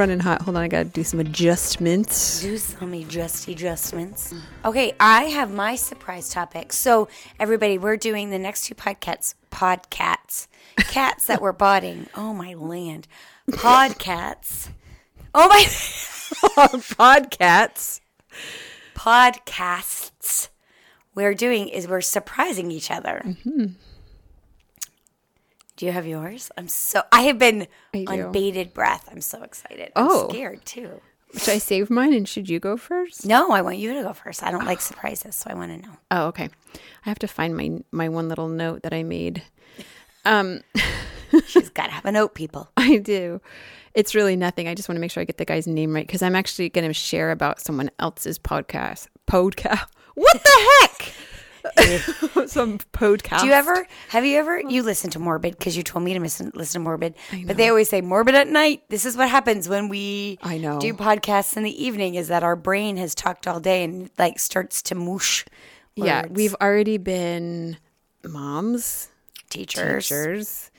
running hot. Hold on, I gotta do some adjustments. Do some adjust adjustments. Okay, I have my surprise topic. So, everybody, we're doing the next two podcasts. Podcats. Cats that we're botting. Oh, my land. Podcats. Oh, my. Podcats. podcasts we're doing is we're surprising each other. Mm-hmm. Do you have yours? I'm so I have been I do. on bated breath. I'm so excited. Oh. I'm scared too. Should I save mine and should you go first? No, I want you to go first. I don't like surprises, so I want to know. Oh, okay. I have to find my my one little note that I made. Um, She's got to have a note, people. I do. It's really nothing. I just want to make sure I get the guy's name right because I'm actually going to share about someone else's podcast. Podcast. What the heck? Some podcast. Do you ever have you ever you listen to Morbid because you told me to listen, listen to Morbid, but they always say Morbid at night. This is what happens when we I know. do podcasts in the evening. Is that our brain has talked all day and like starts to moosh. Yeah, we've already been moms, teachers. teachers.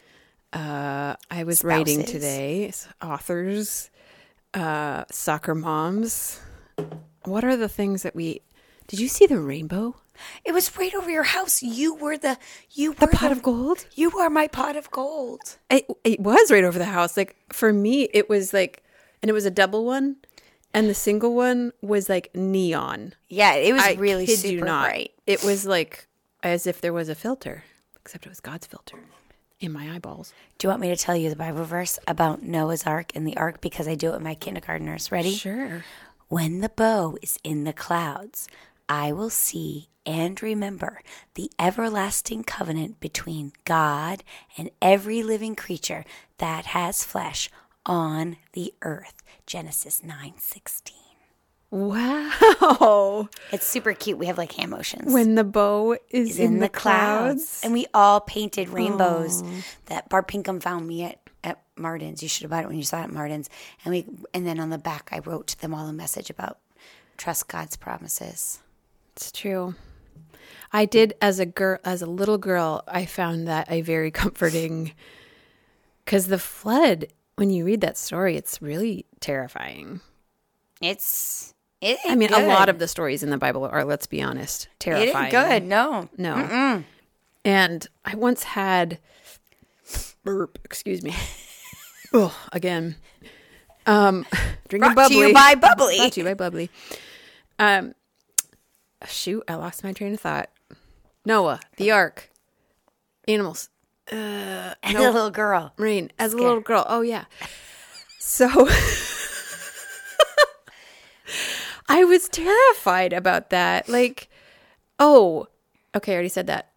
Uh, I was writing today. Authors, uh, soccer moms. What are the things that we? Did you see the rainbow? It was right over your house. You were the you The were pot of gold. You are my pot of gold. It, it was right over the house. Like for me, it was like, and it was a double one, and the single one was like neon. Yeah, it was I really kid super you not. bright. It was like as if there was a filter, except it was God's filter in my eyeballs. Do you want me to tell you the Bible verse about Noah's Ark and the Ark because I do it with my kindergartners? Ready? Sure. When the bow is in the clouds, I will see and remember the everlasting covenant between God and every living creature that has flesh on the earth. Genesis 9:16. Wow. It's super cute. We have like hand motions. When the bow is, is in, the, clouds. And we all painted rainbows that Barb Pinkham found me at, at Martin's. You should have bought it when you saw it at Martin's. And we and then on the back I wrote to them all a message about trust God's promises. It's true. I did as a girl, as a little girl. I found that a very comforting, because the flood. When you read that story, it's really terrifying. It's it I mean, a lot of the stories in the Bible are, let's be honest, it terrifying. ain't good. No. No. And I once had burp, excuse me. oh, again. Um drinking Brought to bubbly. you by Bubbly. Brought to you by bubbly. Um shoot, I lost my train of thought. Noah, the ark, animals, uh, And a little girl. Marine, as a little girl. Oh yeah. So I was terrified about that. Like, oh, okay, I already said that.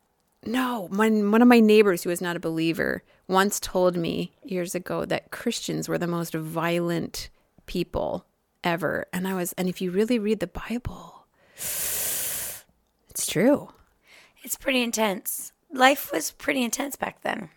No, my, one of my neighbors who was not a believer once told me years ago that Christians were the most violent people ever. And I was, and if you really read the Bible, it's true. It's pretty intense. Life was pretty intense back then.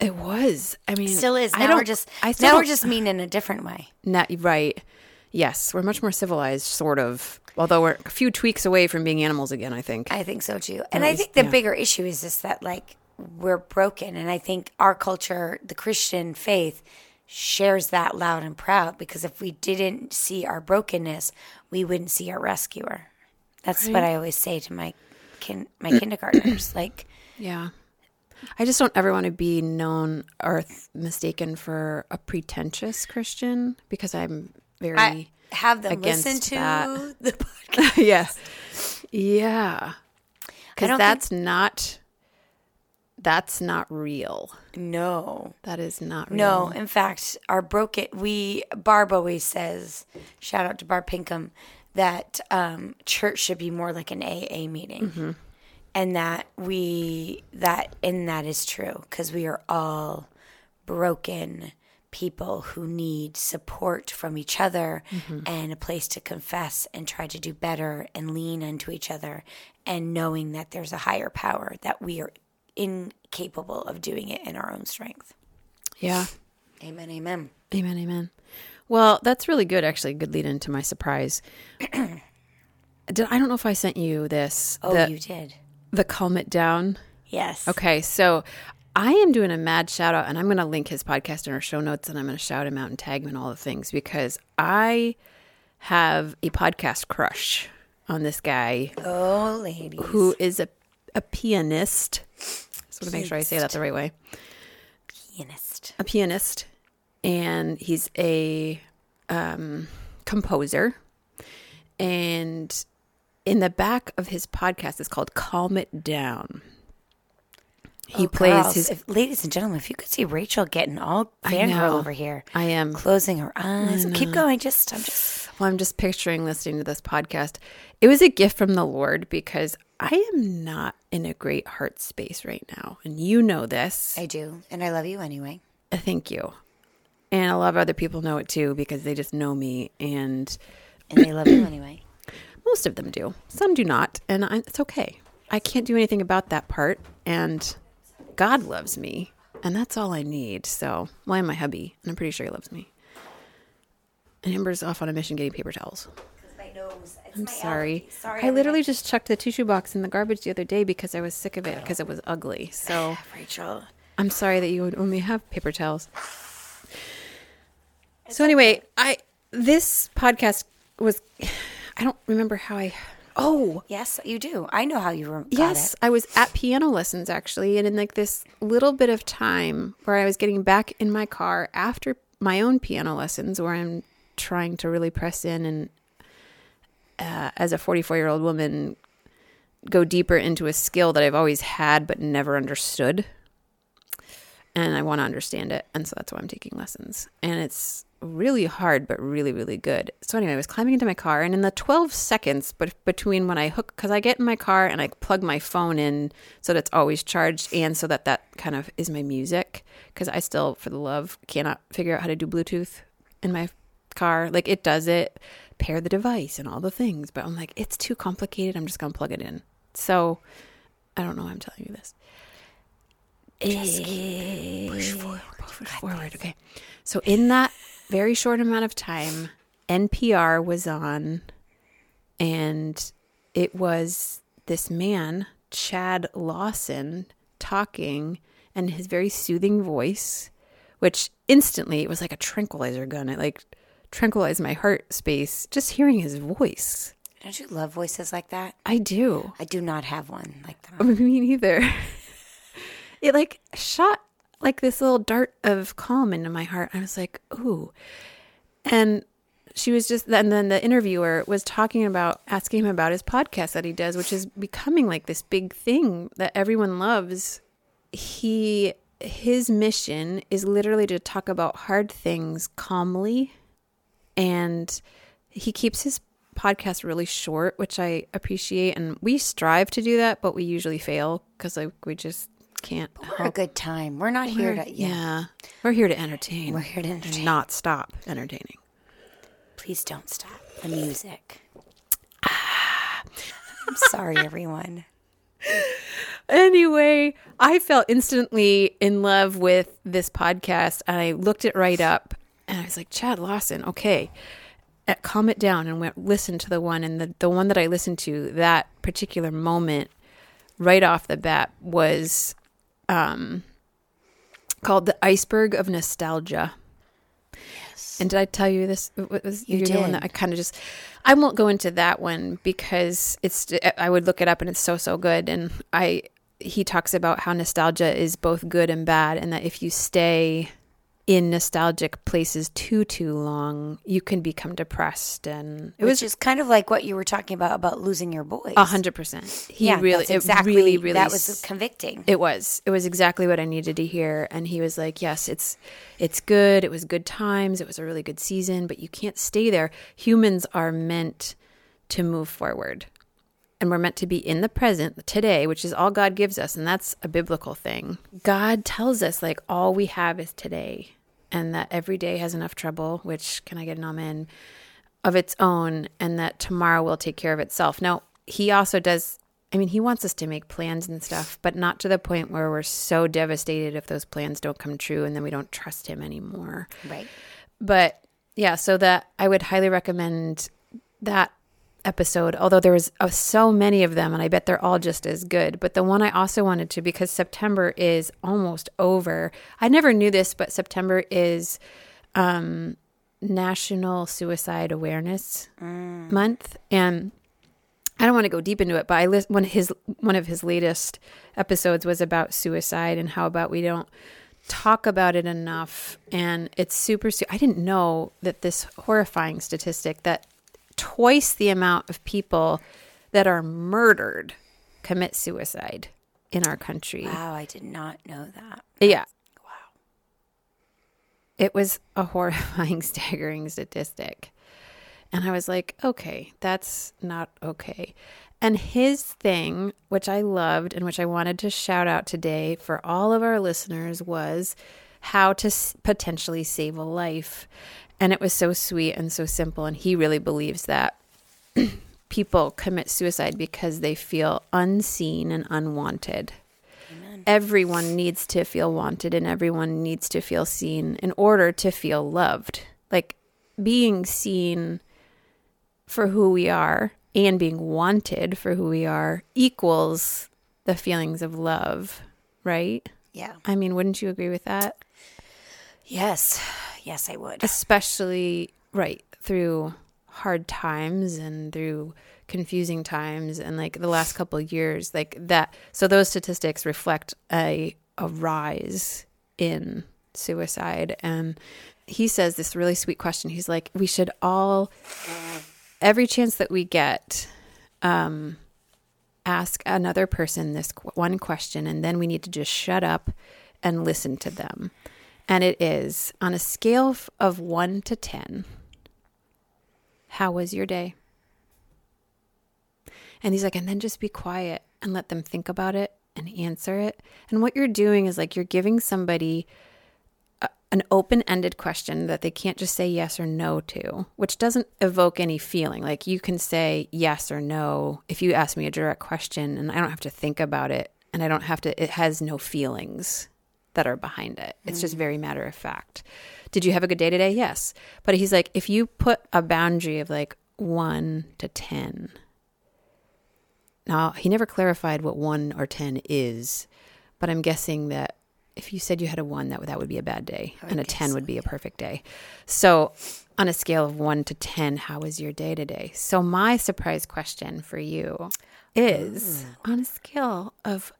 It was. I mean, Still is. Now we're just I now we're just mean in a different way. Not right. Yes, we're much more civilized, sort of. Although we're a few tweaks away from being animals again, I think. I think so too. And I think the yeah. bigger issue is just that like we're broken and I think our culture, the Christian faith shares that loud and proud because if we didn't see our brokenness, we wouldn't see our rescuer. That's what I always say to my kin- my kindergartners like yeah. I just don't ever want to be known or th- mistaken for a pretentious Christian because I'm very. I have them listen to that. the podcast. yeah. Yeah. Because that's not. That's not real. No. That is not real. No, in fact, our broken we Barb always says, shout out to Barb Pinkham, that um, church should be more like an AA meeting, and that we that and that is true because we are all broken people who need support from each other and a place to confess and try to do better and lean into each other and knowing that there's a higher power that we are incapable of doing it in our own strength. Yeah. Amen, amen. Amen, amen. Well, that's really good, actually. Good lead into my surprise. Did, I don't know if I sent you this. Oh, the, you did. the calm it down. Yes. Okay, so I am doing a mad shout out, and I'm going to link his podcast in our show notes, and I'm going to shout him out and tag him in all the things because I have a podcast crush on this guy Oh, ladies. who is a, a pianist. Just want to make sure I say that the right way. Pianist. A pianist, and he's a um, composer. And in the back of his podcast, it's called "Calm It Down." He Oh, plays girls, his. if- ladies and gentlemen, if you could see Rachel getting all fangirl over here, I am. closing her eyes. Keep going. Just, I'm just. Well, I'm just picturing listening to this podcast. It was a gift from the Lord because I am not in a great heart space right now, and you know this. I do, and I love you anyway. Thank you. And a lot of other people know it too because they just know me, and And they love you anyway. most of them do. Some do not, and I, it's okay. I can't do anything about that part, and God loves me, and that's all I need. So, why am I hubby? And I'm pretty sure he loves me. And Amber's off on a mission getting paper towels. My nose. It's I'm sorry. Sorry. I literally just chucked the tissue box in the garbage the other day because I was sick of it because it was ugly. So Rachel. I'm sorry that you would only have paper towels. So anyway, I this podcast was I don't remember how I Oh, Yes, you do. I know how you were. yes, I was at piano lessons actually and in like this little bit of time where I was getting back in my car after my own piano lessons where I'm trying to really press in and uh, as a 44 year old woman go deeper into a skill that I've always had but never understood. And I want to understand it. And so that's why I'm taking lessons. And it's really hard, but really, really good. So, anyway, I was climbing into my car, and in the 12 seconds but between when I hook, because I get in my car and I plug my phone in so that it's always charged and so that that kind of is my music, because I still, for the love, cannot figure out how to do Bluetooth in my car. Like, it does it, pair the device and all the things. But I'm like, it's too complicated. I'm just going to plug it in. So, I don't know why I'm telling you this. Just keep push forward. Push forward. Okay. So in that very short amount of time, NPR was on, and it was this man, Chad Lawson, talking, and his very soothing voice, which instantly it was like a tranquilizer gun. It like tranquilized my heart space just hearing his voice. Don't you love voices like that? I do. I do not have one like that. Me neither. it like shot like this little dart of calm into my heart. I was like, ooh. And she was just, and then the interviewer was talking about, asking him about his podcast that he does, which is becoming like this big thing that everyone loves. He, his mission is literally to talk about hard things calmly. And he keeps his podcast really short, which I appreciate. And we strive to do that, but we usually fail because like we just can't We're a good time. We're not here to. Yeah. yeah. We're here to entertain. We're here to entertain. not stop entertaining. Please don't stop the music. I'm sorry, everyone. Anyway, I felt instantly in love with this podcast and I looked it right up and I was like, Chad Lawson, okay. Uh, calm it down and went listen to the one and the, the one that I listened to that particular moment right off the bat was um called The Iceberg of Nostalgia. Yes. And did I tell you this? What was You you're did. that I kind of just. I won't go into that one because it's. I would look it up and it's so so good. And I he talks about how nostalgia is both good and bad, and that if you stay in nostalgic places too too long, you can become depressed. And it Which was just kind of like what you were talking about about losing your voice. a hundred percent. He yeah, really, exactly. really, really that was convicting. it was. It was exactly what I needed to hear. And he was like, Yes, it's it's good. It was good times. It was a really good season, but you can't stay there. Humans are meant to move forward. And we're meant to be in the present today, which is all God gives us, and that's a biblical thing. God tells us like all we have is today, and that every day has enough trouble, which can I get an amen? of its own and that tomorrow will take care of itself. Now, he also does, I mean, he wants us to make plans and stuff, but not to the point where we're so devastated if those plans don't come true and then we don't trust him anymore. Right. But yeah, so that I would highly recommend that episode, although there was uh, so many of them, and I bet they're all just as good. But the one I also wanted to, because September is almost over. I never knew this, but September is um, National Suicide Awareness Month, and I don't want to go deep into it, but I list one of his one of his latest episodes was about suicide and how about we don't talk about it enough and it's super su- I didn't know that this horrifying statistic that twice the amount of people that are murdered commit suicide in our country. Wow, I did not know that. Yeah. Wow. It was a horrifying, staggering statistic. And I was like, okay, that's not okay. And his thing, which I loved and which I wanted to shout out today for all of our listeners, was how to s- potentially save a life. And it was so sweet and so simple. And he really believes that people commit suicide because they feel unseen and unwanted. Everyone needs to feel wanted and everyone needs to feel seen in order to feel loved. Like being seen for who we are and being wanted for who we are equals the feelings of love, right? Yeah. I mean, wouldn't you agree with that? Yes. Yes, I would. Especially, right, through hard times and through confusing times and like the last couple years like that so those statistics reflect a a rise in suicide. And he says this really sweet question. He's like we should all every chance that we get um ask another person this one question and then we need to just shut up and listen to them and it is on a scale of 1 to 10 how was your day and he's like, and then just be quiet and let them think about it and answer it. And what you're doing is like you're giving somebody a, an open ended question that they can't just say yes or no to, which doesn't evoke any feeling. Like you can say yes or no if you ask me a direct question and I don't have to think about it and I don't have to, it has no feelings that are behind it. It's just very matter of fact. Did you have a good day today? Yes. But he's like, if you put a boundary of like one to 10, now, he never clarified what 1 or 10 is, but I'm guessing that if you said you had a 1, that, would- that would be a bad day, and a 10 would be a perfect day. So, on a scale of 1 to 10, how was your day today? So, my surprise question for you is on a scale of,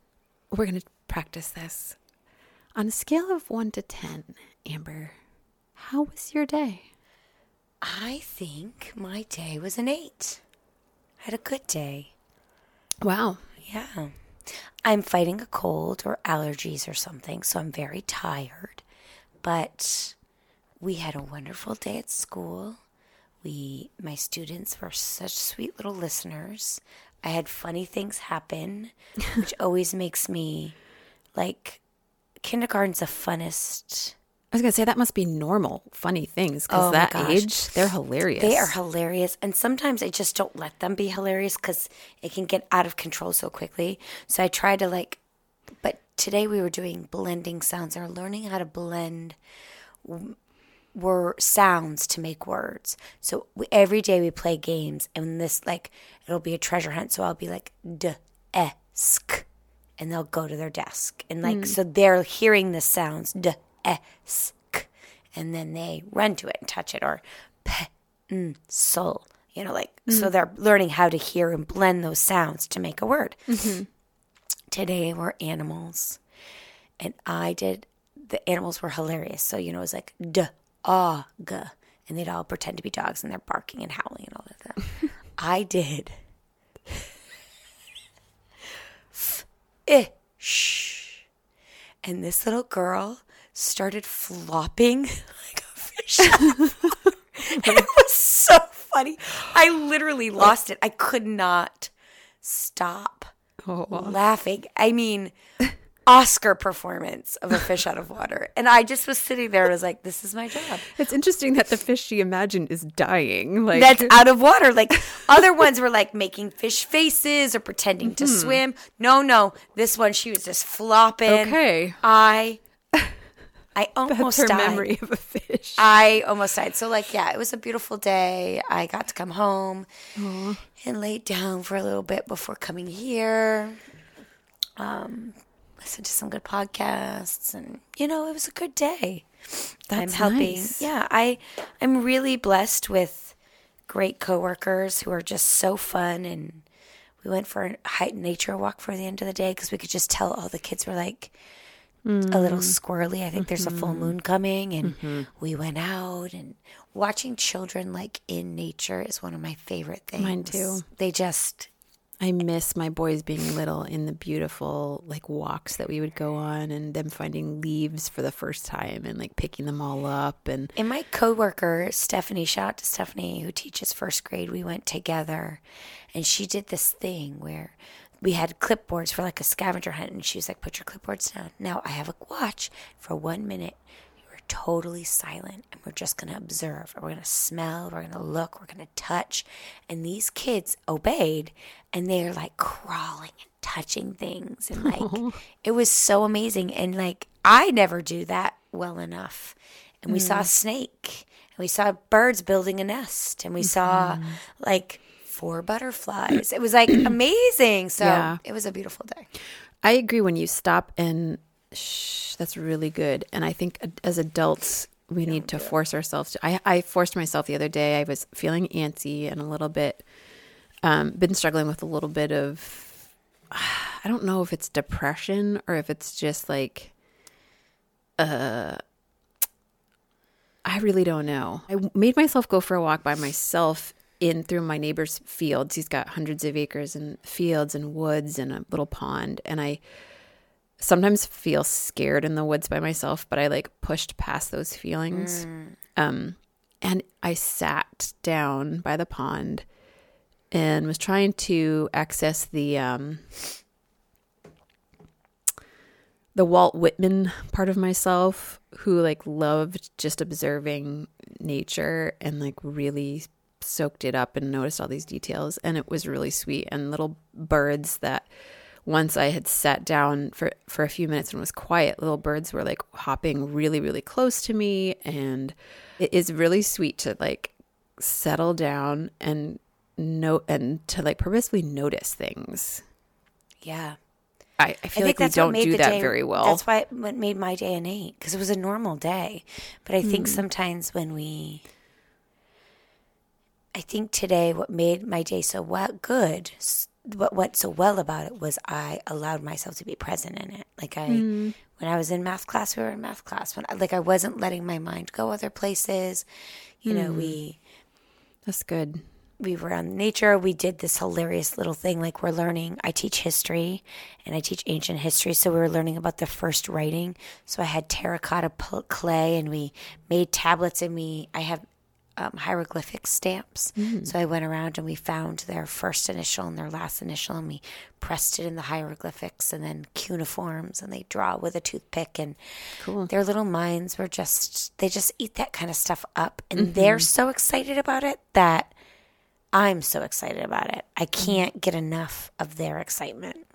we're going to practice this. On a scale of 1 to 10, Amber, how was your day? I think my day was an eight. I had a good day. Wow. Yeah. I'm fighting a cold or allergies or something, so I'm very tired. But we had a wonderful day at school. We my students were such sweet little listeners. I had funny things happen, which always makes me like kindergarten's the funnest. I was going to say that must be normal, funny things, because Oh that age, they're hilarious. They are hilarious, and sometimes I just don't let them be hilarious because it can get out of control so quickly. So I try to like, but today we were doing blending sounds we're learning how to blend were sounds to make words. So we, every day we play games, and this like it'll be a treasure hunt. So I'll be like d e sk, and they'll go to their desk, and like so they're hearing the sounds d e sk, and then they run to it and touch it, or p n sol. You know, like so they're learning how to hear and blend those sounds to make a word. Today we're animals, and I did the animals were hilarious. So, you know, it was like d ah g and they'd all pretend to be dogs and they're barking and howling and all of that. I did Eh, f i sh and this little girl started flopping like a fish. and it was so funny. I literally lost it. I could not stop oh. laughing. I mean, Oscar performance of a fish out of water. And I just was sitting there and was like, this is my job. It's interesting that the fish she imagined is dying. Like That's out of water. Like other ones were like making fish faces or pretending to swim. No, no. This one, she was just flopping. okay. I I almost Her died. memory of a fish. I almost died. So like, yeah, it was a beautiful day. I got to come home and lay down for a little bit before coming here. Um, listened to some good podcasts, and you know, it was a good day. I'm That's helping. nice. Yeah, I I'm really blessed with great coworkers who are just so fun and we went for a hike nature walk for the end of the day because we could just tell all the kids were like a little Mm. squirrely. I think there's a Mm-hmm. full moon coming, and we went out and watching children like in nature is one of my favorite things. Mine too. They just I miss my boys being little in the beautiful like walks that we would go on and them finding leaves for the first time and like picking them all up and And my coworker, Stephanie, shout out to Stephanie, who teaches first grade, we went together and she did this thing where we had clipboards for like a scavenger hunt and she was like, Put your clipboards down. Now I have a watch for one minute. Totally silent and we're just gonna observe. We're gonna smell, we're gonna look, we're gonna touch. And these kids obeyed and they're like crawling and touching things and like it was so amazing. And like I never do that well enough and we saw a mm. snake and we saw birds building a nest and we saw mm-hmm. like four butterflies it was like amazing so Yeah. it was a beautiful day I agree when you stop and shh, that's really good. And I think as adults, we need to force ourselves to. I, I forced myself the other day. I was feeling antsy and a little bit, um, been struggling with a little bit of, I don't know if it's depression or if it's just like, uh, I really don't know. I made myself go for a walk by myself in through my neighbor's fields. He's got hundreds of acres and fields and woods and a little pond. And I sometimes feel scared in the woods by myself, but I like pushed past those feelings. Um, and I sat down by the pond and was trying to access the um, the Walt Whitman part of myself who like loved just observing nature and like really soaked it up and noticed all these details. And it was really sweet. And little birds that once I had sat down for for a few minutes and was quiet little birds were like hopping really really close to me and it is really sweet to like settle down and note and to like purposefully notice things yeah I, I feel like we don't do that very well. That's why it what made my day an eight because it was a normal day. But I Hmm. think sometimes when we, I think today what made my day so well good, what went so well about it was I allowed myself to be present in it. Like I, Hmm. when I was in math class, we were in math class. When I- like I wasn't letting my mind go other places. You know, Hmm. we That's good. we were on nature. We did this hilarious little thing like we're learning. I teach history and I teach ancient history. So we were learning about the first writing. So I had terracotta clay and we made tablets and we, I have um, hieroglyphic stamps. Mm. So I went around and we found their first initial and their last initial and we pressed it in the hieroglyphics and then cuneiforms and they draw with a toothpick and Cool. their little minds were just, they just eat that kind of stuff up and mm-hmm. they're so excited about it that I'm so excited about it. I mm-hmm. can't get enough of their excitement.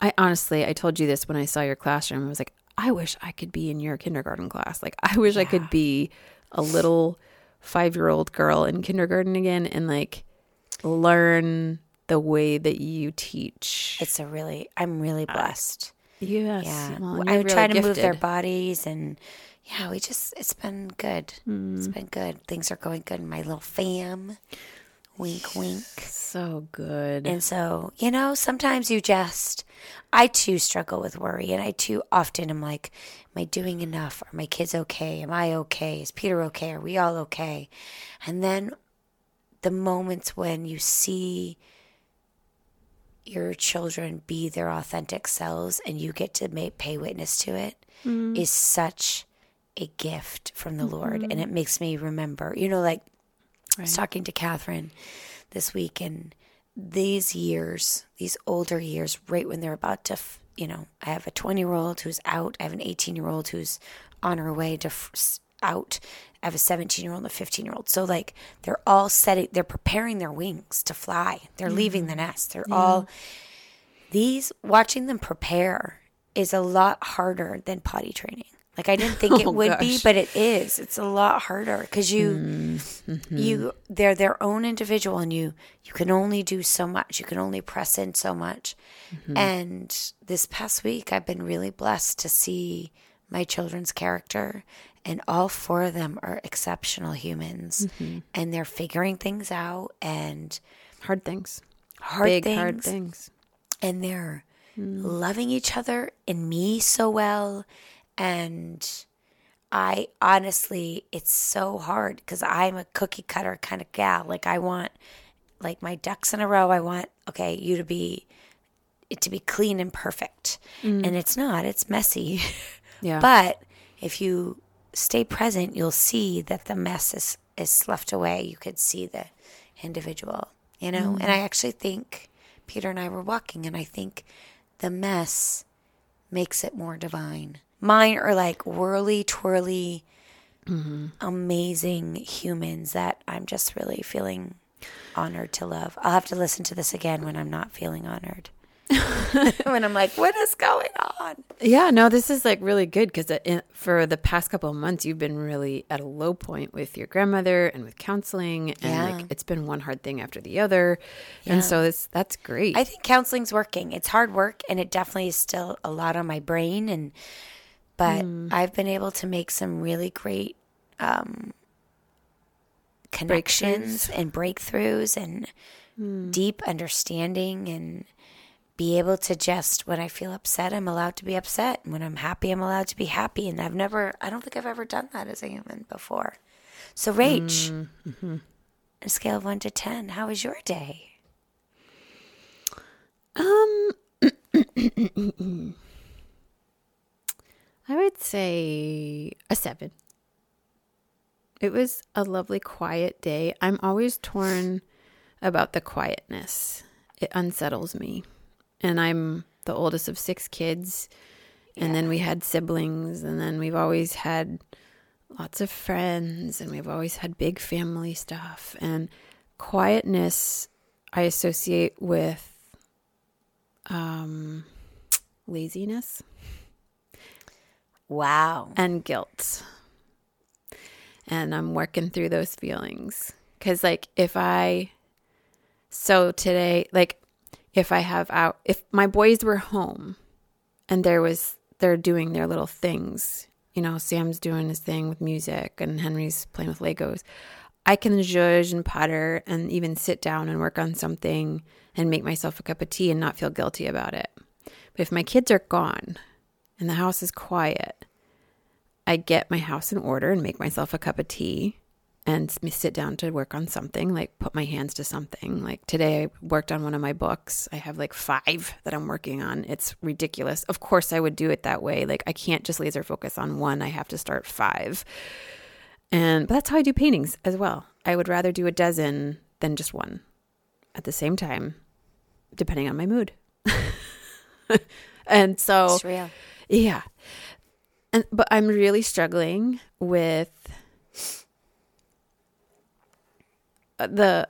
I honestly, I told you this when I saw your classroom. I was like, I wish I could be in your kindergarten class. Like, I wish I could be a little five year old girl in kindergarten again and like learn the way that you teach. It's a really, I'm really uh, blessed. yes. Yeah. Well, I you're try to really move their bodies and yeah, we just, it's been good. It's mm. been good. Things are going good in my little fam. Wink, wink. So good. And so, you know, sometimes you just, I too struggle with worry. And I too often am like, am I doing enough? Are my kids okay? Am I okay? Is Peter okay? Are we all okay? And then the moments when you see your children be their authentic selves and you get to make, pay witness to it mm-hmm. is such a gift from the Lord. And mm-hmm. it makes me remember, you know, like I was talking to Catherine this week, and these years, these older years, right when they're about to, f- you know, I have a 20 year old who's out, I have an 18 year old who's on her way to f- out, I have a 17 year old and a 15 year old. So, like, they're all setting, they're preparing their wings to fly, they're leaving the mm-hmm. nest, they're all, these, watching them prepare is a lot harder than potty training. Like I didn't think it Oh, would be, but it is. It's a lot harder because you, Mm-hmm. you, they're their own individual, and you, you can only do so much. You can only press in so much. Mm-hmm. And this past week, I've been really blessed to see my children's character, and all four of them are exceptional humans, Mm-hmm. and they're figuring things out and Hard things. hard Big things, hard things. and they're loving each other and me so well and i honestly it's so hard because i'm a cookie cutter kind of gal. Like i want like my ducks in a row. I want okay you to be it to be clean and perfect. Mm. And it's not. It's messy. Yeah. but if you stay present you'll see that the mess is is sloughed away. You could see the individual you know? And mm. i actually think peter and i were walking and i think the mess makes it more divine mine are like whirly twirly mm-hmm. amazing humans that i'm just really feeling honored to love i'll have to listen to this again when i'm not feeling honored when i'm like what is going on Yeah, no, this is like really good because for the past couple of months, you've been really at a low point with your grandmother and with counseling, and Yeah. like it's been one hard thing after the other, and so this that's great. I think counseling's working. It's hard work and it definitely is still a lot on my brain and but mm. I've been able to make some really great um connections and breakthroughs and mm. deep understanding and be able to just when I feel upset I'm allowed to be upset. And when I'm happy I'm allowed to be happy. And I've never I don't think I've ever done that as a human before. So Rach, mm-hmm. on a scale of 1 to 10, how was your day? Um, I would say a seven. It was a lovely, quiet day. I'm always torn about the quietness. It unsettles me. And I'm the oldest of six kids. And then we had siblings. And then we've always had lots of friends. And we've always had big family stuff. And quietness I associate with um, laziness Wow. and guilt. And I'm working through those feelings. Because, like, if I, so today, like, if I have out, if my boys were home and there was, they're doing their little things, you know, Sam's doing his thing with music and Henry's playing with Legos, I can zhuzh and putter and even sit down and work on something and make myself a cup of tea and not feel guilty about it. But if my kids are gone and the house is quiet, I get my house in order and make myself a cup of tea and sit down to work on something, like put my hands to something. Like today, I worked on one of my books. I have like five that I'm working on. It's ridiculous. Of course, I would do it that way. Like I can't just laser focus on one, I have to start five. And but that's how I do paintings as well. I would rather do a dozen than just one at the same time, depending on my mood. and so It's real. Yeah. And but I'm really struggling with the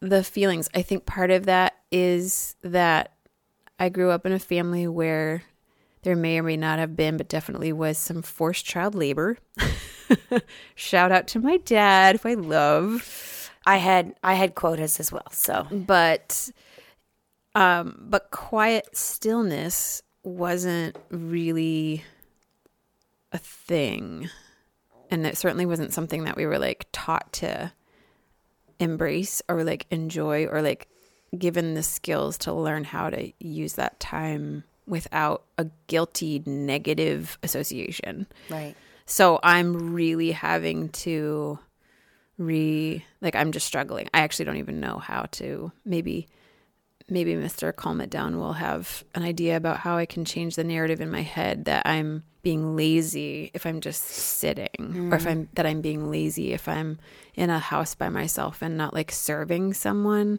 the feelings. I think part of that is that I grew up in a family where there may or may not have been, but definitely was some forced child labor. Shout out to my dad, who I love I had I had quotas as well. So but um but quiet stillness wasn't really a thing and it certainly wasn't something that we were like taught to embrace or like enjoy or like given the skills to learn how to use that time without a guilty negative association right. so I'm really having to re like I'm just struggling. I actually don't even know how to maybe maybe Mr. Calm It Down will have an idea about how I can change the narrative in my head that I'm being lazy if I'm just sitting or if mm. I'm that I'm being lazy if I'm in a house by myself and not like serving someone.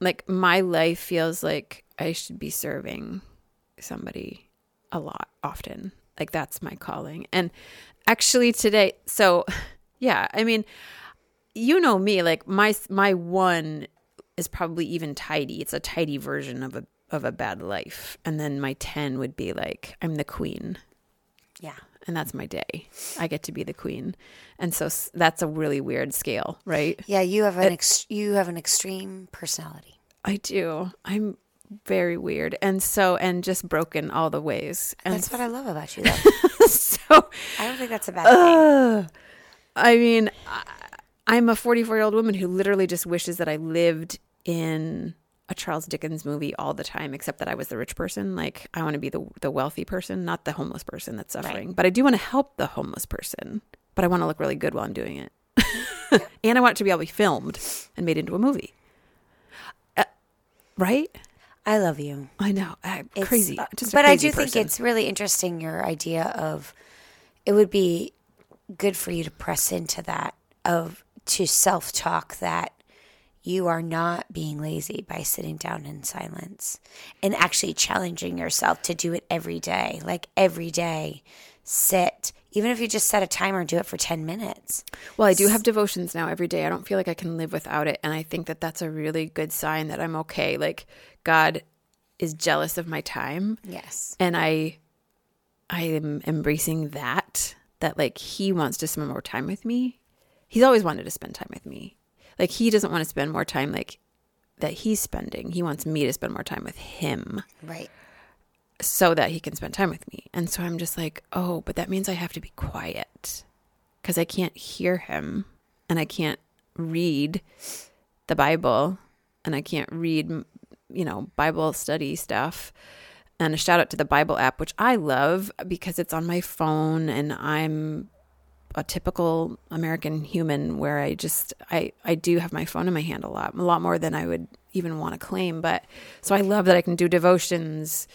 Like my life feels like I should be serving somebody a lot often. Like that's my calling. And actually today, so yeah, I mean, you know me, like my my one is probably even tidy. It's a tidy version of a of a bad life. And then my 10 would be like I'm the queen. Yeah. and that's my day. I get to be the queen. And so that's a really weird scale, right? Yeah, you have an ex- you have an extreme personality. I do. I'm very weird. And so and just broken all the ways. And That's what I love about you, though. so I don't think that's a bad thing. I mean, I, I'm a 44 year old woman who literally just wishes that I lived in a Charles Dickens movie all the time, except that I was the rich person. Like, I want to be the, the wealthy person, not the homeless person that's suffering. But I do want to help the homeless person, but I want to look really good while I'm doing it. and I want it to be able to be filmed and made into a movie. Uh, right? I love you. I know. I, It's, crazy. uh, Just but I crazy do think it's really interesting your idea of it would be good for you to press into that of to self talk that you are not being lazy by sitting down in silence and actually challenging yourself to do it every day. Like every day, sit. Even if you just set a timer and do it for 10 minutes. Well, I do have devotions now every day. I don't feel like I can live without it. And I think that that's a really good sign that I'm okay. Like, God is jealous of my time. Yes. And I, I am embracing that, that like He wants to spend more time with me. He's always wanted to spend time with me. Like, He doesn't want to spend more time like that He's spending. He wants me to spend more time with Him Right. so that he can spend time with me. And so I'm just like, oh, but that means I have to be quiet because I can't hear him and I can't read the Bible and I can't read, you know, Bible study stuff. And a shout out to the Bible app, which I love because it's on my phone and I'm a typical American human where I just I I do have my phone in my hand a lot, a lot more than I would even want to claim. But so I love that I can do devotions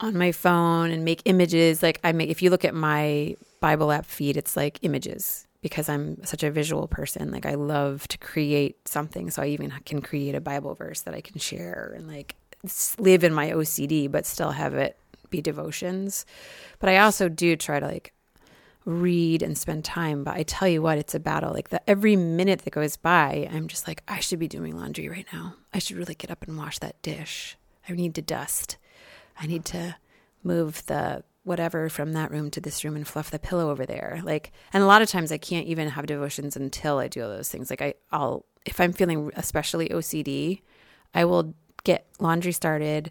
on my phone and make images. Like I make, if you look at my Bible app feed, it's like images because I'm such a visual person. Like I love to create something. So I even can create a Bible verse that I can share and like live in my OCD, but still have it be devotions. But I also do try to like read and spend time. But I tell you what, it's a battle. Like the, every minute that goes by, I'm just like, I should be doing laundry right now. I should really get up and wash that dish. I need to dust. I need to move the whatever from that room to this room and fluff the pillow over there. Like, and a lot of times I can't even have devotions until I do all those things. Like, I, I'll, if I'm feeling especially OCD, I will get laundry started,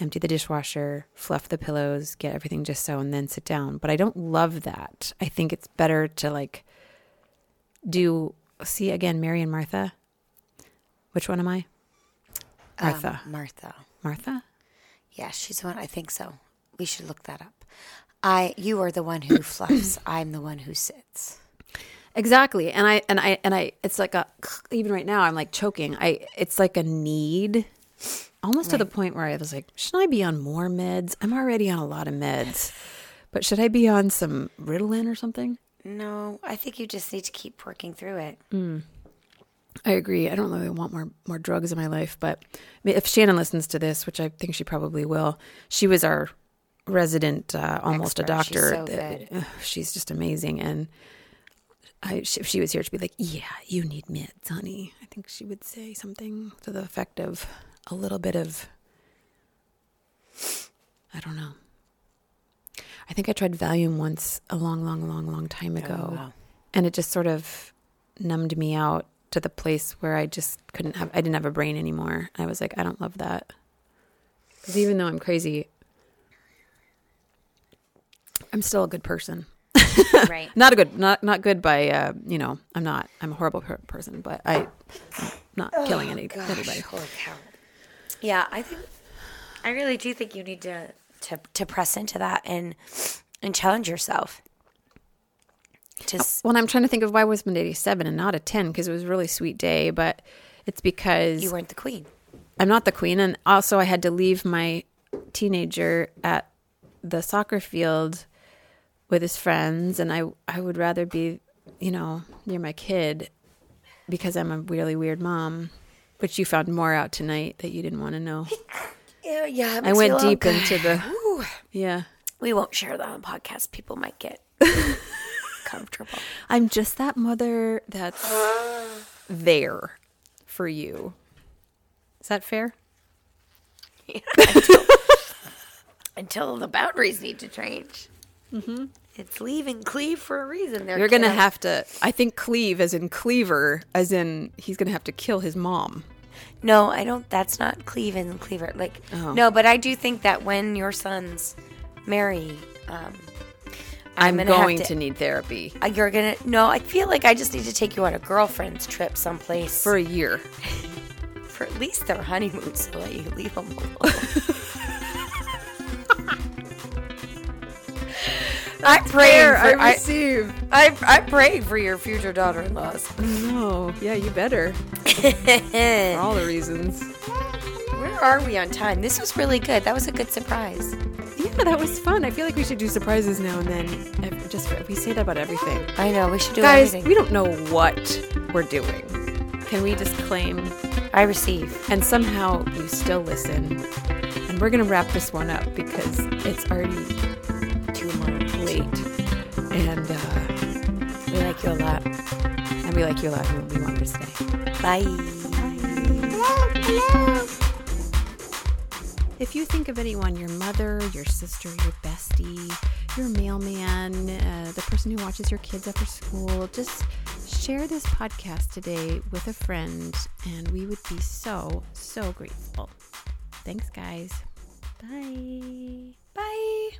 empty the dishwasher, fluff the pillows, get everything just so, and then sit down. But I don't love that. I think it's better to like do, see again, Mary and Martha. Which one am I? Martha. Um, Martha. Martha? Yeah, she's the one. I think so. We should look that up. I, you are the one who fluffs. I'm the one who sits. Exactly. And I and I and I it's like a even right now I'm like choking. I it's like a need almost to the point where I was like, should I be on more meds? I'm already on a lot of meds. But should I be on some Ritalin or something? No, I think you just need to keep working through it. Hmm. I agree. I don't really want more more drugs in my life, but if Shannon listens to this, which I think she probably will, she was our resident, uh, almost Expert. a She's doctor. so uh, that- ugh, she's just amazing, and I, she, if she was here, she'd be like, "Yeah, you need meds, honey." I think she would say something to the effect of a little bit of, I don't know. I think I tried Valium once a long, long, long, long time ago, wow. and it just sort of numbed me out to the place where I just couldn't have. I didn't have a brain anymore. I was like, I don't love that. Because even though I'm crazy, I'm still a good person. Right. Not a good, not not good by, uh, you know, I'm not. I'm a horrible per- person, but I, I'm not killing any anybody. Holy cow. Yeah, I think I really do think you need to to to press into that and and challenge yourself. Just uh, Well, and I'm trying to think of why was it 87 and not a 10 because it was a really sweet day, but it's because you weren't the queen. I'm not the queen, and also I had to leave my teenager at the soccer field with his friends, and I I would rather be, you know, near my kid because I'm a really weird mom, which you found more out tonight that you didn't want to know. Yeah, yeah. I went deep into the yeah. We won't share that on podcast. People might get comfortable. I'm just that mother that's there for you. Is that fair? Until the boundaries need to change. Mm-hmm. It's leaving cleave for a reason. They're You're gonna have to. I think cleave, as in cleaver, as in he's gonna have to kill his mom. No, I don't. That's not cleave and Cleaver. Like, Oh. no, but I do think that when your sons marry, um, I'm, have going to- to, need therapy uh, you're gonna. No, I feel like I just need to take you on a girlfriend's trip someplace for a year. for at least their honeymoon, so that you leave them alone. I pray. For, I I, receive. I, I pray for your future daughter-in-laws. No, yeah, you better. For all the reasons. Where are we on time? This was really good. That was a good surprise. Yeah, that was fun. I feel like we should do surprises now and then. Just we say that about everything. I know we should do Guys, everything. we don't know what we're doing. Can we just claim? I receive. And somehow you still listen. And we're gonna wrap this one up because it's already And uh, We like you a lot. and we like you a lot and we want you to stay. Bye. Bye. Hello. If you think of anyone, your mother, your sister, your bestie, your mailman, uh, the person who watches your kids after school, just share this podcast today with a friend, and we would be so, so grateful. Thanks, guys. Bye. Bye.